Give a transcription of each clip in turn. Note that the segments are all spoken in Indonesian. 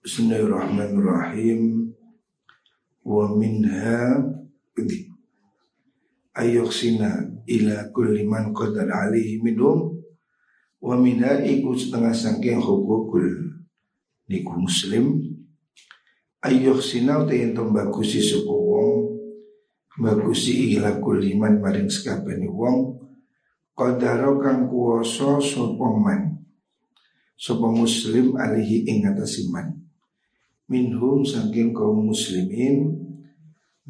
Bismillahirrahmanirrahim. Wa minha ini sina ila kulli man qadar alaihi minhum. Wa minha iku setengah sangking hukukul niku muslim. Sina uta yen bagusi sapa wong. Bagusi ila kulli man maring sekabehane wong. Qadaro kang kuwasa sapa man. Sapa muslim alihi ing atasiman minhum saking kaum muslimin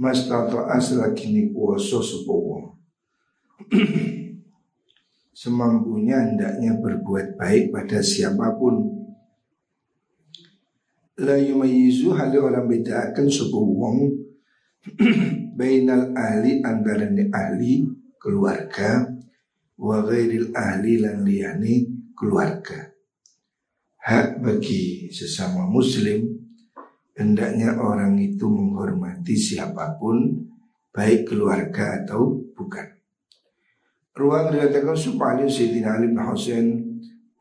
mas tato asla kini kuasa sapa wong. Semampunya hendaknya berbuat baik pada siapa pun. La yumayizu hal orang bedakan sapa wong. Bainal ahli antara ahli keluarga. Wa ghairil ahli lan liyani keluarga. Hak bagi sesama muslim hendaknya orang itu menghormati siapa pun baik keluarga atau bukan. Ruang dikatakan supaya Sayyidina Ali bin Husain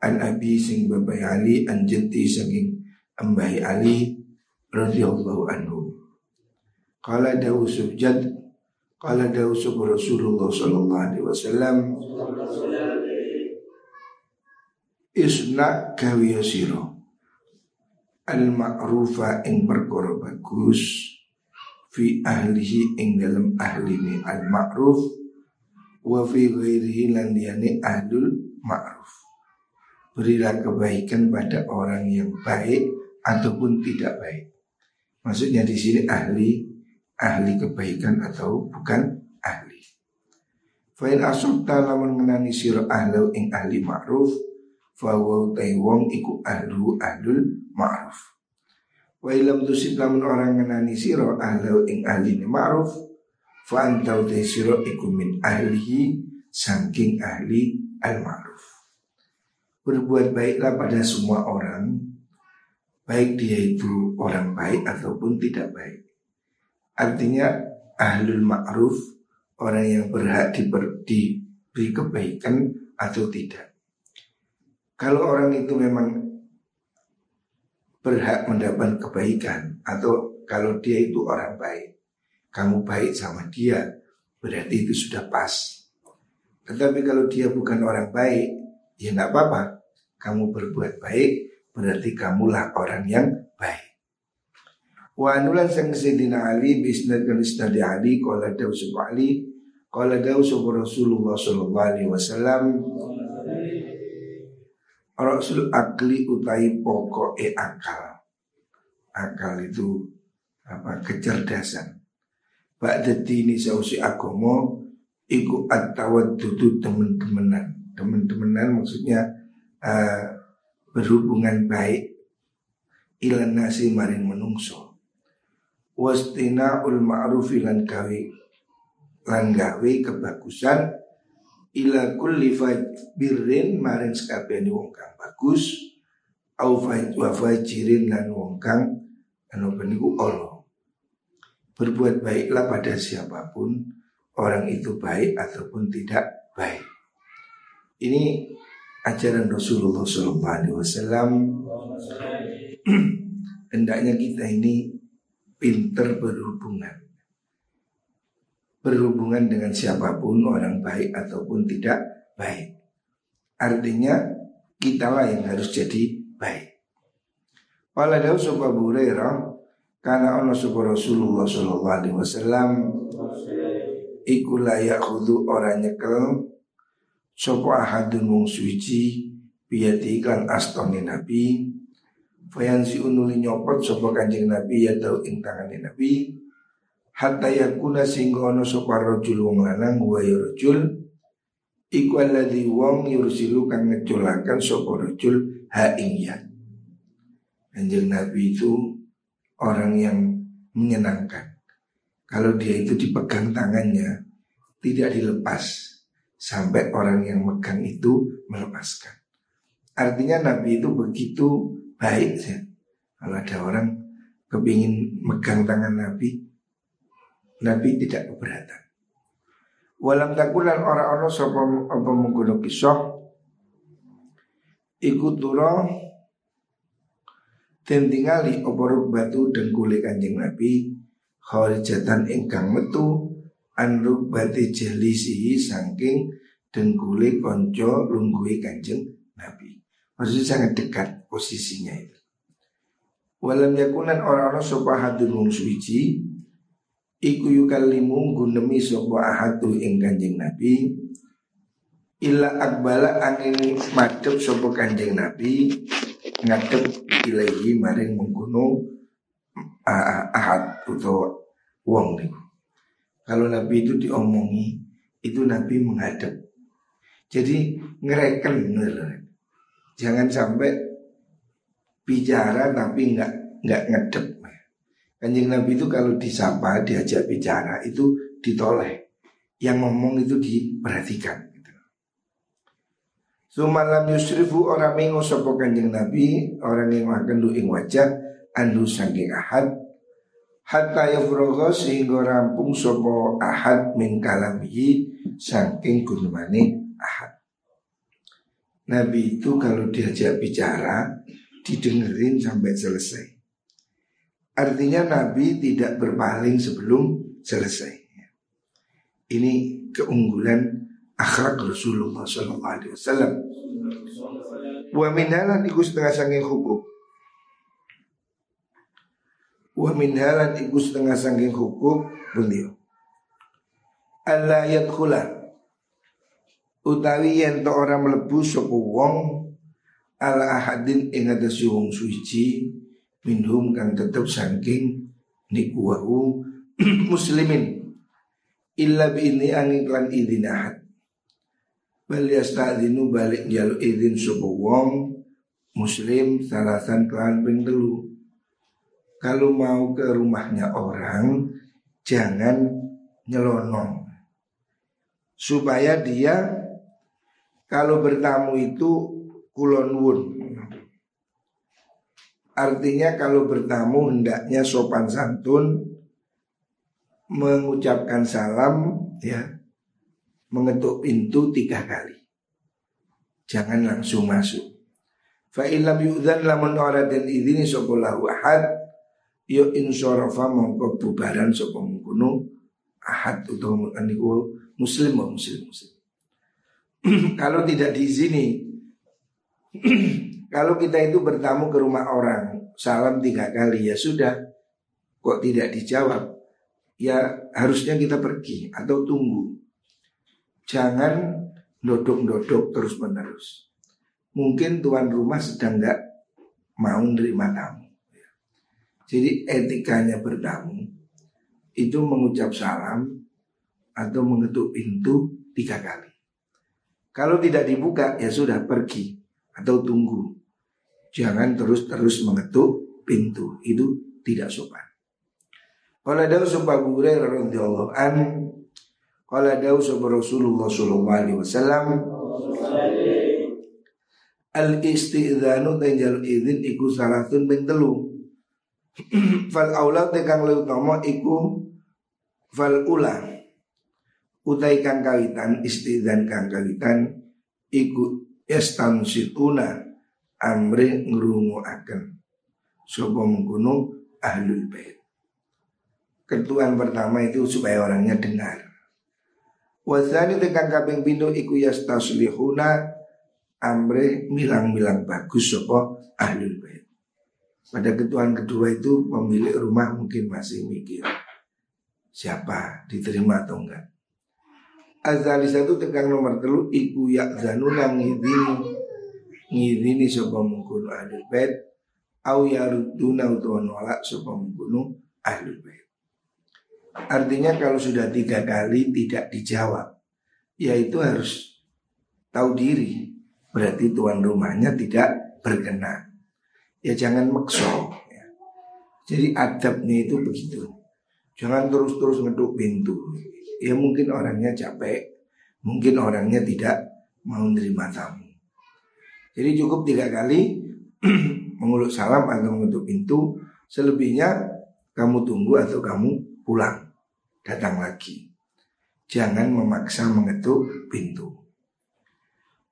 an Abi sing babai Ali an jati saking ambai Ali radhiyallahu anhu. Qala dawu subjad Qala dawu Rasulullah sallallahu alaihi wasallam Isna kawiya siro al ma'rufa ing perkara bagus fi ahlihi ing dalam ahli al ma'ruf wa fi ghairihi lan ahlul ma'ruf. Berilah kebaikan pada orang yang baik ataupun tidak baik. Maksudnya di sini ahli ahli kebaikan atau bukan ahli. Fa'in asubta lamun mengenani siro ahlau ing ahli ma'ruf Fawaw wong iku ahlu ahlul ma'ruf. Wa ilam tusib lamun orang ngenani siro ahlu ing ahli ma'ruf Fa antau te siro iku min ahlihi Sangking ahli al-ma'ruf. Berbuat baiklah pada semua orang Baik dia itu orang baik ataupun tidak baik. Artinya ahlul ma'ruf Orang yang berhak diberi kebaikan atau tidak kalau orang itu memang berhak mendapat kebaikan atau kalau dia itu orang baik, kamu baik sama dia, berarti itu sudah pas. Tetapi kalau dia bukan orang baik, ya nggak apa-apa. Kamu berbuat baik, berarti kamulah orang yang baik. Wa anulan sang Sayyidina Ali bisnad kan isnad Ali qala dawu Ali qala dawu Rasulullah sallallahu alaihi wasallam Rasul akli utai pokok e akal. Akal itu apa kecerdasan. Ba'da dini sausi agomo iku atawat dudu temen-temenan. Temen-temenan maksudnya uh, berhubungan baik ilan nasi maring menungso. Wastina ul ma'ruf lan gawe lan gawe kebagusan ila kulli birrin maring sekabehane wong kang bagus au wa fajirin lan wong kang anu peniku Allah. Berbuat baiklah pada siapa pun orang itu baik ataupun tidak baik. Ini ajaran Rasulullah SAW. Hendaknya kita ini pinter berhubungan berhubungan dengan siapa pun orang baik ataupun tidak baik. Artinya kitalah yang harus jadi baik. Waladau sopa Hurairah karena Allah sopa Rasulullah Sallallahu Alaihi Wasallam iku layak hudu orang nyekel sopa ahadun wong suci biyati iklan astoni nabi fayansi unuli nyopot sopa kanjeng nabi ya tau ing nabi hatta yakuna singgo ono sapa rajul wong lanang wa ya rajul iku alladhi wong yursilu kang ngeculakan sapa rajul ha ing Anjing Nabi itu orang yang menyenangkan. Kalau dia itu dipegang tangannya tidak dilepas sampai orang yang megang itu melepaskan. Artinya Nabi itu begitu baik ya. Kalau ada orang kepingin megang tangan Nabi, Nabi tidak keberatan. Walam takulan orang-orang sapa apa mengkono kisah. Iku tura Dan tingali oporuk batu dan kulit kanjeng Nabi Kharijatan ingkang metu Anruk bati jelisihi saking kulit konco lungguhi kanjeng Nabi. Maksudnya sangat dekat posisinya itu. Walam yakunan orang-orang sopa hadun wong suci Iku yukallimu gunemi sopa ahadu ing kanjeng Nabi Illa akbala angin madep sopa kanjeng Nabi ngadep ilahi maring mengkuno ahad atau wong nih. Kalau Nabi itu diomongi itu Nabi menghadap. Jadi ngereken bener. Jangan sampai bicara tapi nggak nggak ngedep. Kanjeng Nabi itu kalau disapa diajak bicara itu ditoleh. Yang ngomong itu diperhatikan. Sumalam yusrifu orang mengo sopo kanjeng Nabi Orang yang makan ing wajah Anu sangking ahad Hatta yafrogo sehingga rampung sopo ahad Min kalamihi Sangking ahad Nabi itu kalau diajak bicara Didengerin sampai selesai Artinya Nabi tidak berpaling sebelum selesai Ini keunggulan akhlak Rasulullah Sallallahu Alaihi Wasallam. Wa minhalan iku setengah sangking hukum. Wa minhalan iku setengah sangking hukum beliau. Allah yadkhula utawi yen to ora mlebu sapa wong ala ahadin ing atase wong suci minhum kang tetep saking niku muslimin. Illa bi ini angin klan idin ahad. Bal yasta'dinu balik jaluk izin subuh wong Muslim salasan kelan ping telu. Kalau mau ke rumahnya orang Jangan nyelonong. Supaya dia Kalau bertamu itu kulonwun Artinya kalau bertamu hendaknya sopan santun Mengucapkan salam ya mengetuk pintu tiga kali. Jangan langsung masuk. Fa ilam yu'dan lamun ora den idini sapa lahu ahad yo insarafa mongko bubaran sapa mungkono ahad utawa niku muslim muslim muslim. kalau tidak diizini kalau kita itu bertamu ke rumah orang salam tiga kali ya sudah kok tidak dijawab ya harusnya kita pergi atau tunggu Jangan dodok-dodok terus menerus. Mungkin tuan rumah sedang nggak mau nerima tamu. Jadi etikanya bertamu itu mengucap salam atau mengetuk pintu tiga kali. Kalau tidak dibuka ya sudah pergi atau tunggu. Jangan terus-terus mengetuk pintu. Itu tidak sopan. Kalau ada sumpah Hurairah radhiyallahu an Qala dawu sapa Rasulullah sallallahu alaihi wasallam Al istidzanu tanjal izin iku salatun ping telu. fal aula tekang lu utama iku fal ula utai kang kawitan istidzan kang kawitan iku yastansituna amri ngrungoaken sapa mengkono ahlul bait. Ketuan pertama itu supaya orangnya dengar. Wazani tekan kaping pindho iku yastaslihuna amre milang-milang bagus sopo ahlul bait. Pada ketuaan kedua itu pemilik rumah mungkin masih mikir siapa diterima atau enggak. Azali satu tekan nomor telu iku yakzanuna ngidini ngidini sopo mungkunu ahlul bait au yaruduna utawa nolak sopo mungkunu ahlul bait. Artinya kalau sudah tiga kali tidak dijawab Ya itu harus tahu diri Berarti tuan rumahnya tidak berkenan Ya jangan makso ya. Jadi adabnya itu begitu Jangan terus-terus ngeduk pintu Ya mungkin orangnya capek Mungkin orangnya tidak mau menerima tamu Jadi cukup tiga kali Mengulut salam atau mengetuk pintu Selebihnya kamu tunggu atau kamu pulang, datang lagi. Jangan memaksa mengetuk pintu.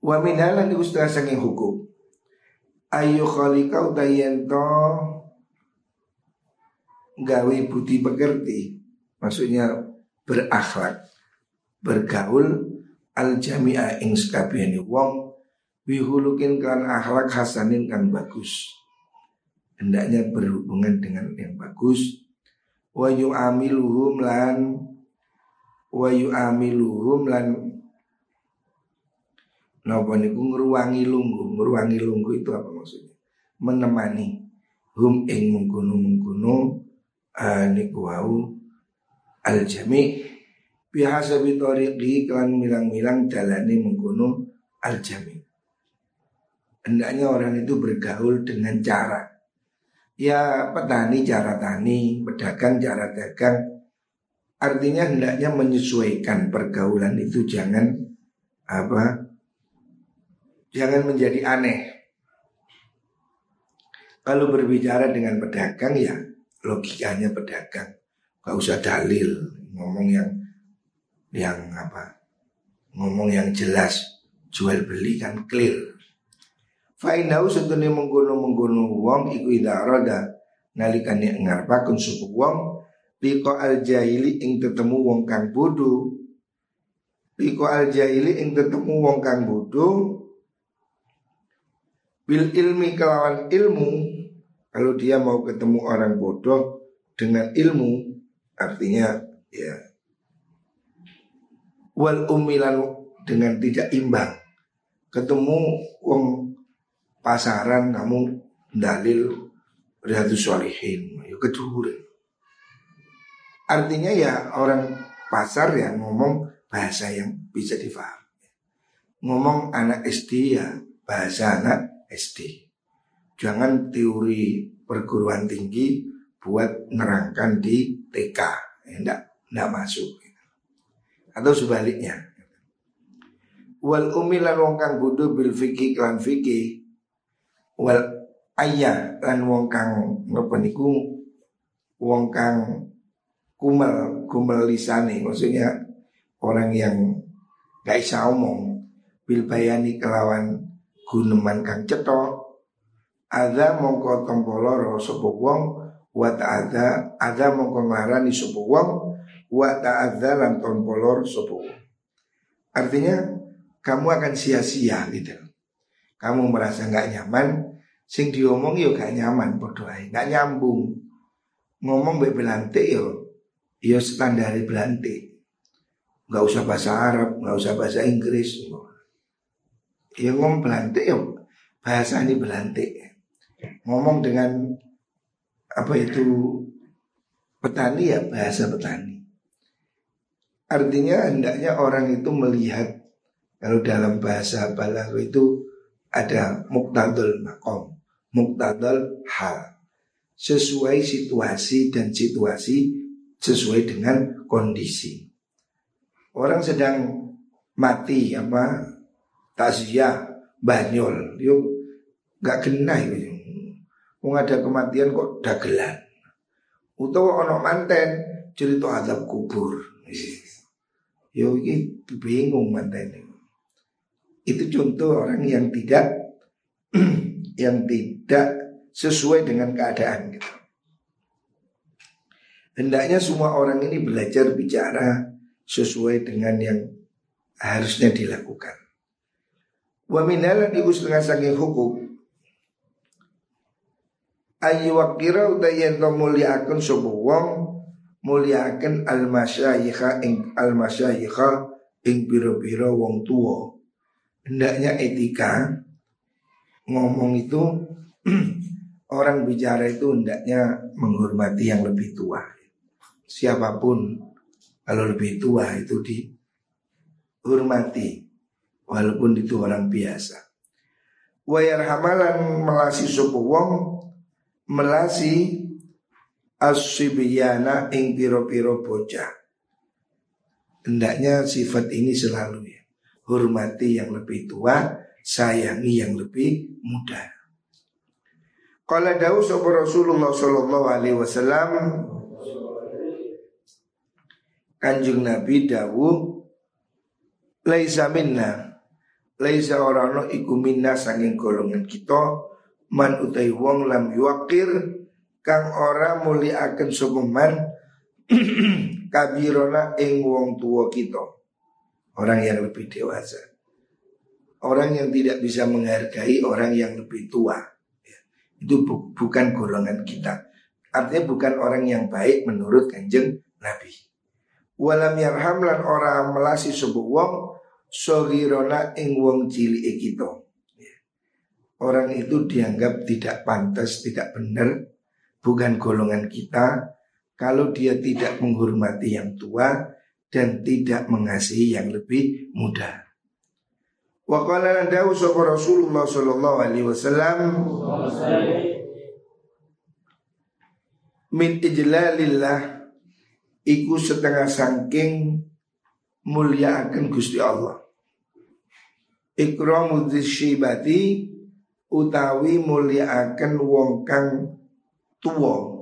Wa minalan ustaz sanging hukum. Ayu khalika utayento gawe budi pekerti maksudnya berakhlak bergaul al jami'a ing sekabehane wong wihulukin kan akhlak hasanin kan bagus. Hendaknya berhubungan dengan yang bagus. Wa yu'amiluhum lan wa yu'amiluhum lan Napa niku ngruwangi lunggu, ngruwangi lunggu itu apa maksudnya? Menemani. Hum ing mengkono-mengkono uh, niku wau. Al jami biasa bitoriqi kan milang-milang dalane mengkono al jami. Hendaknya orang itu bergaul dengan cara. Ya petani cara tani, pedagang cara dagang. Artinya hendaknya menyesuaikan pergaulan itu. Jangan apa jangan menjadi aneh. Kalau berbicara dengan pedagang ya logikanya pedagang, gak usah dalil, ngomong yang yang apa, ngomong yang jelas, jual beli kan clear. Fa'inau sedunia mengguno mengguno wong iku idarada nalikane ngarpakun suku wong liko al jahili ing ketemu wong kang bodoh liko al jahili ing ketemu wong kang bodoh Bil ilmi kelawan ilmu Kalau dia mau ketemu orang bodoh dengan ilmu Artinya ya. Wal umilan dengan tidak imbang. Ketemu wong pasaran kamu dalil Riyadus Shalihin Ya Artinya ya orang pasar yang ngomong bahasa yang bisa difahami Ngomong anak SD ya bahasa anak SD. Jangan teori perguruan tinggi buat nerangkan di TK. Ya, tidak masuk. Atau sebaliknya. Wal umilan wong kang bodho bil fikih klan fikih. Wal ayah lan wong kang napa niku wong kang kumel kumel lisane. Maksudnya orang yang gak bisa omong. Bil bayani kelawan guneman kang cetha. Ada mongko tompoloro sapa wong wa ta'adza ada mongko nglarani sapa wong wa ta'adza lan tompolor sapa artinya kamu akan sia-sia gitu. Kamu merasa nggak nyaman sing diomong yo gak nyaman ae. Nggak nyambung. Ngomong mbek belante yo yo standar belante nggak usah bahasa Arab nggak usah bahasa Inggris. Ya ngomong belantik ya bahasa ini belantik. Ngomong dengan apa itu petani ya bahasa petani. Artinya hendaknya orang itu melihat kalau dalam bahasa balaghah itu ada muktadul makom, muktadul hal. Sesuai situasi dan situasi sesuai dengan kondisi. Orang sedang mati apa takziah banyol. Yuk gak kena itu ada kematian kok dagelan. Utawa ono manten cerita azab kubur. Yo ini bingung manten itu contoh orang yang tidak yang tidak sesuai dengan keadaan gitu. Hendaknya semua orang ini belajar bicara sesuai dengan yang harusnya dilakukan. Wa minalan iku setengah saking hukum wakira utayen to muliakan sapa wong muliakan al masyayikha ing al masyayikha ing biro-biro wong tua. Hendaknya etika ngomong itu orang bicara itu hendaknya menghormati yang lebih tua. Siapa pun kalau lebih tua itu dihormati walaupun itu orang biasa. Wayar hamalan melasi supu wong melasi asibiyana ing piro-piro bocah. Hendaknya sifat ini selalu ya. Hormati yang lebih tua, sayangi yang lebih muda. Qala dawu sapa Rasulullah sallallahu alaihi wasallam Kanjeng Nabi dawu laisa minna Laisa orano iku minna sanging golongan kita man utai wong lam yuakir kang ora muliaken sapa man kabirona ing wong tua kita. Orang yang lebih dewasa. Orang yang tidak bisa menghargai orang yang lebih tua. Itu bu bukan golongan kita. Artinya bukan orang yang baik menurut kanjeng Nabi. Walam yarham lan ora melasi sebuah wong sogirona ing wong cili kita. Orang itu dianggap tidak pantas, tidak benar, bukan golongan kita kalau dia tidak menghormati yang tua dan tidak mengasihi yang lebih muda. Wa qala nadawu sapa Rasulullah sallallahu alaihi wasallam min ijlalillah iku setengah sangking mulia akan Gusti Allah. Ikramu dzsyibati utawi mulia akan wong kang tua.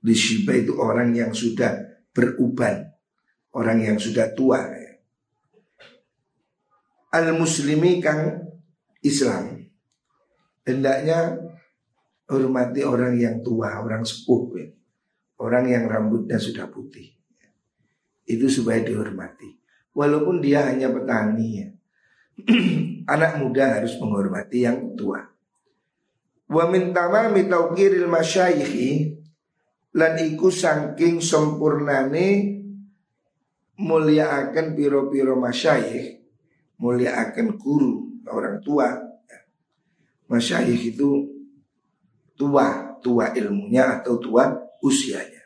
Disyiba itu orang yang sudah beruban, orang yang sudah tua. Al muslimi kang Islam hendaknya hormati orang yang tua, orang sepuh, ya. orang yang rambutnya sudah putih. Itu supaya dihormati. Walaupun dia hanya petani ya. Anak muda harus menghormati yang tua. Wa min tamami tauqiril masyayikhi lan iku saking sempurnane mulyaaken piro-piro masyayikh mulia akan guru orang tua. Masyayikh itu tua, tua ilmunya atau tua usianya.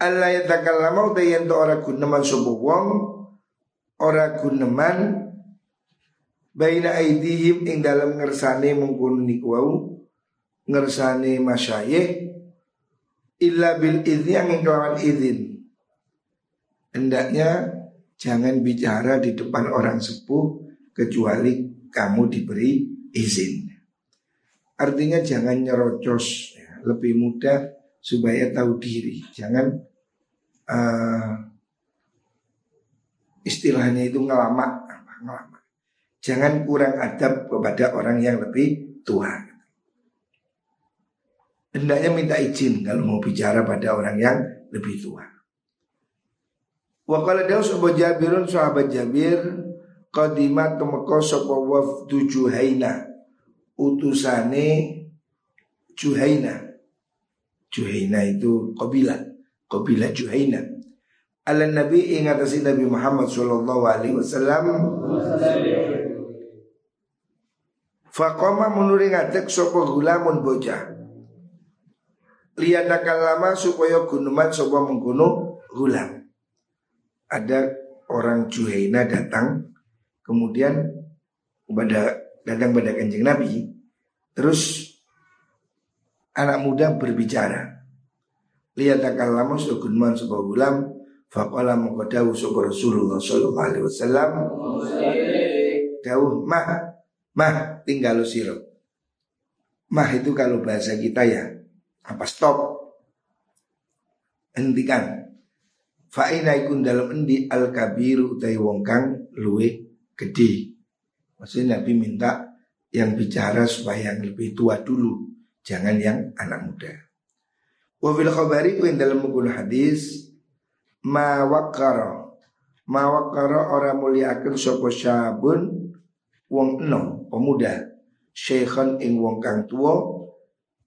Allah yang takallama utai yang ora guneman sopo wong ora guneman baina aidihim ing dalam ngersane mengkono niku ngersane masyayikh illa bil idzi yang kelawan izin. Hendaknya Jangan bicara di depan orang sepuh kecuali kamu diberi izin. Artinya jangan nyerocos, ya. lebih mudah supaya tahu diri. Jangan uh, istilahnya itu ngelamak, ngelamak. Jangan kurang adab kepada orang yang lebih tua. Hendaknya minta izin kalau mau bicara pada orang yang lebih tua. Wa qala dawu sapa Jabirun sahabat Jabir qadimat tumeka sapa wafdu Juhaina utusane Juhaina. Juhaina itu kabilah kabilah Juhaina. Ala Nabi ingatasi Nabi Muhammad sallallahu alaihi wasallam. Faqama menuri ngadek sapa gulamun bocah. Liyadakan lama supaya gunuman sapa menggunung gulam ada orang Juhaina datang kemudian pada datang pada kanjeng Nabi terus anak muda berbicara. Lihat akan lama sugunman sebuah gulam faqala mengkodawu sebuah Rasulullah sallallahu alaihi wasallam. Dawuh mah mah tinggal siro mah itu kalau bahasa kita ya apa stop. Hentikan Fa'ina ikun dalam endi al kabiru utai wong kang luwe gede. Maksudnya Nabi minta yang bicara supaya yang lebih tua dulu, jangan yang anak muda. Wa fil khabari ku dalam menggunakan hadis ma wakara ma wakara ora muliakeun sapa syabun wong enom pemuda syekhan ing wong kang tua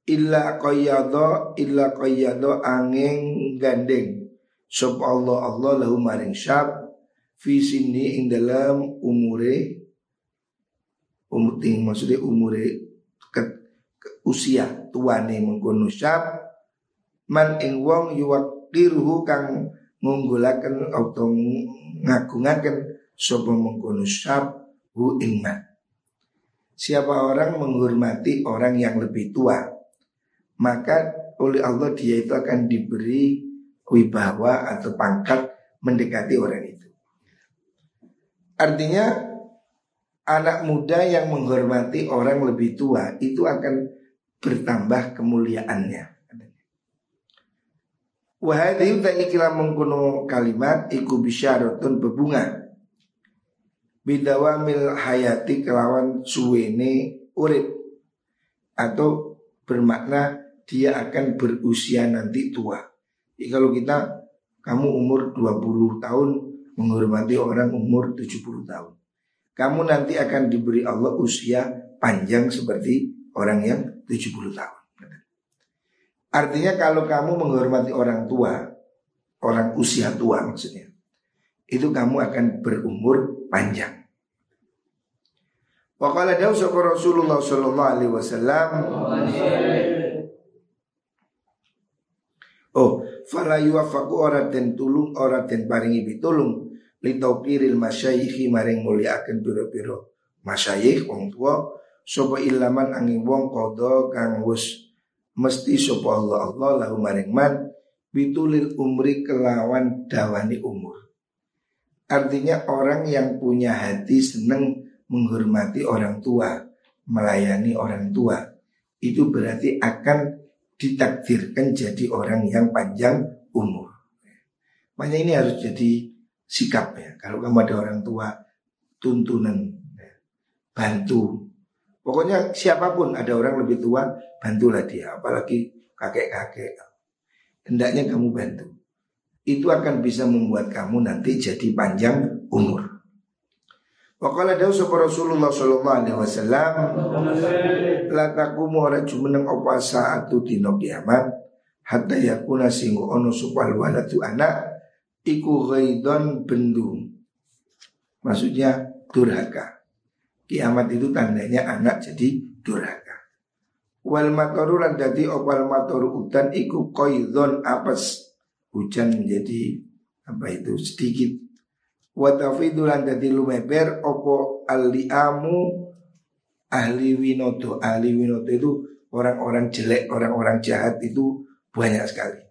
illa qayyadha illa qayyadha angin gandeng Sop Allah Allah lahu maring syab. Fi sini ing dalam umure umur maksudnya umure ke, ke usia tuane mengkono syab. Man ing wong yuwaqiruhu kang ngunggulaken atau ngagungaken sapa mengkono syab hu ing man Siapa orang menghormati orang yang lebih tua Maka oleh Allah dia itu akan diberi wibawa atau pangkat mendekati orang itu. Artinya anak muda yang menghormati orang lebih tua itu akan bertambah kemuliaannya. Wahai tak ikilah mengkuno kalimat iku bisyaratun bebunga bidawamil hayati kelawan suwene urip atau bermakna dia akan berusia nanti tua. Jadi kalau kita kamu umur 20 tahun menghormati orang umur 70 tahun. Kamu nanti akan diberi Allah usia panjang seperti orang yang 70 tahun. Artinya kalau kamu menghormati orang tua, orang usia tua maksudnya, itu kamu akan berumur panjang. Wakala dawu Rasulullah sallallahu alaihi wasallam Oh, fala yuwaffaqu ora den tulung ora den paringi pitulung. Li tauqiril masyayikh maring mulyakaken pira-pira masyayikh wong tua sapa ilaman angin wong kodo kang wis mesti sapa Allah Allah lahu maring man. Bitulil umri kelawan dawani umur. Artinya orang yang punya hati seneng menghormati orang tua, melayani orang tua, itu berarti akan ditakdirkan jadi orang yang panjang umur. Makanya ini harus jadi sikap ya. Kalau kamu ada orang tua, tuntunan, ya. bantu. Pokoknya siapa pun ada orang lebih tua, bantulah dia. Apalagi kakek-kakek. Hendaknya kamu bantu. Itu akan bisa membuat kamu nanti jadi panjang umur. Wakala dawu sapa Rasulullah sallallahu alaihi wasallam la taqumu ora jumeneng apa saatu dina kiamat hatta yakuna sing ono supal waladu anak iku ghaidon bendu. Maksudnya durhaka. Kiamat itu tandanya anak jadi durhaka. Wal matoru lan opal matoru udan iku qaidon apes. Hujan menjadi apa itu sedikit wa tafidulan dadi lumeber opo aliamu ahli winoto ahli winoto itu orang-orang jelek orang-orang jahat itu banyak sekali.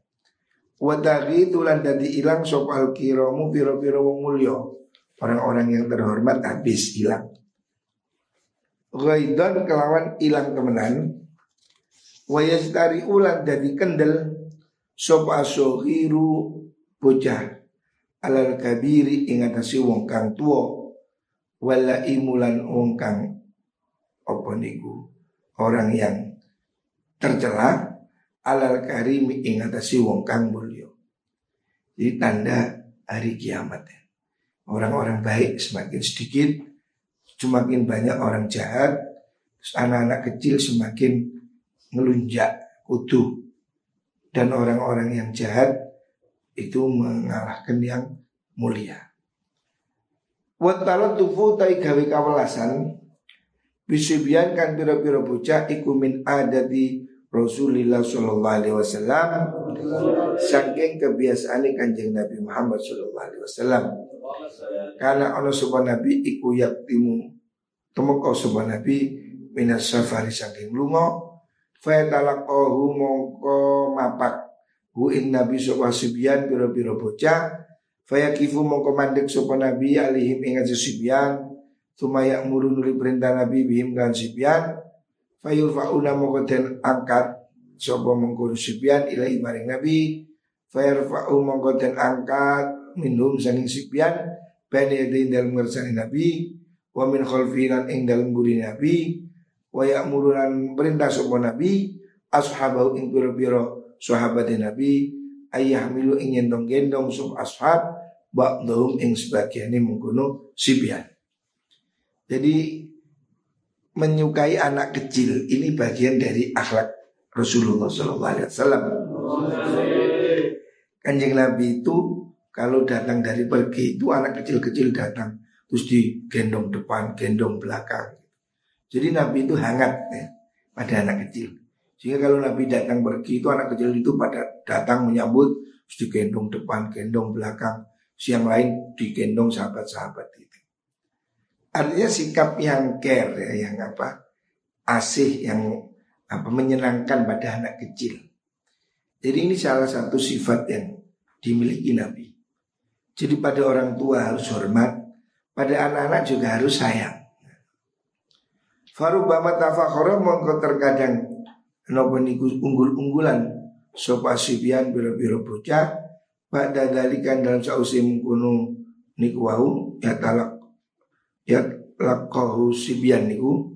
Wa tulan dadi ilang sop al kiromu piro-piro wong mulio orang-orang yang terhormat habis hilang Ghaidon kelawan ilang kemenan Wayastari ulan dadi kendel. Sop asohiru bocah alal kabiri ing atase wong kang tuwa. Wala imulan wong kang apa niku? Orang yang tercela alal karimi ing atase wong kang mulya. Jadi tanda hari kiamat ya. orang-orang baik semakin sedikit semakin banyak orang jahat anak-anak kecil semakin ngelunjak utuh dan orang-orang yang jahat itu mengalahkan yang mulia. Watalat tufu tai gawe kawelasan Bisibian kan pira-pira bocah iku min adati Rasulullah sallallahu alaihi wasallam saking kebiasaan Kanjeng Nabi Muhammad sallallahu alaihi wasallam. Karena ana sapa nabi iku yaktimu temeka sapa nabi minas safari saking lunga fa talaqahu mongko mapak hu ing nabi sapa subyan pira-pira bocah. Fayakifu mongko mandek sapa nabi alihim ing subyan tumaya muru nuli perintah nabi bihim kan subyan fayurfauna mongko den angkat sapa mongko subyan ilahi maring nabi. Fayarfa'u mongko den angkat minum saking subyan bani yadin dalam ngersani nabi. Wa min khalfinan ing dalam guri nabi. Wa ya'murunan perintah sapa nabi. Ashabahu ing pira-pira sahabat Nabi ayah milu ingin dong gendong sub ashab ba'dhum ing sebagiannya mengkuno sibian. Jadi menyukai anak kecil ini bagian dari akhlak Rasulullah Sallallahu Alaihi Wasallam. Kanjeng Nabi itu kalau datang dari pergi itu anak kecil-kecil datang terus digendong depan, gendong belakang. Jadi Nabi itu hangat ya, pada anak kecil. Sehingga kalau Nabi datang pergi itu anak kecil itu pada datang menyambut Terus digendong depan, gendong belakang Siang lain digendong sahabat-sahabat itu. Artinya sikap yang care ya, yang apa Asih, yang apa menyenangkan pada anak kecil. Jadi ini salah satu sifat yang dimiliki Nabi. Jadi pada orang tua harus hormat Pada anak-anak juga harus sayang. Farubama tafakhara mongko terkadang Nopo niku unggul-unggulan. Sopa sibian biro-biro bocah. Pada dalikan dalam sausi mengkuno niku wau Ya talak Ya lakohu sibian niku.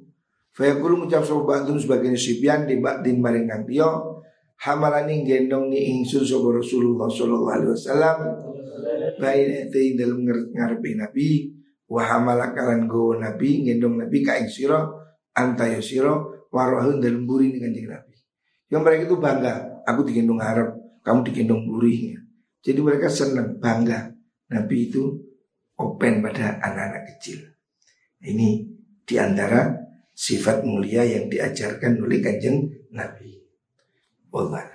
Fayaqulu ngucap sapa ba'dun sebagian sibyan di ba'din maring kang hamalani gendong ni ingsun sapa Rasulullah sallallahu alaihi wasallam. Baina te dalam ngarepe nabi. Wa hamalakalan go nabi gendong nabi ka ing sira anta ya warahun dalam buri ni kanjeng nabi. Yang mereka itu bangga, aku digendong Arab, kamu digendong burinya. Jadi mereka senang, bangga. Nabi itu open pada anak-anak kecil. Ini di antara sifat mulia yang diajarkan oleh kanjeng Nabi. Wallah.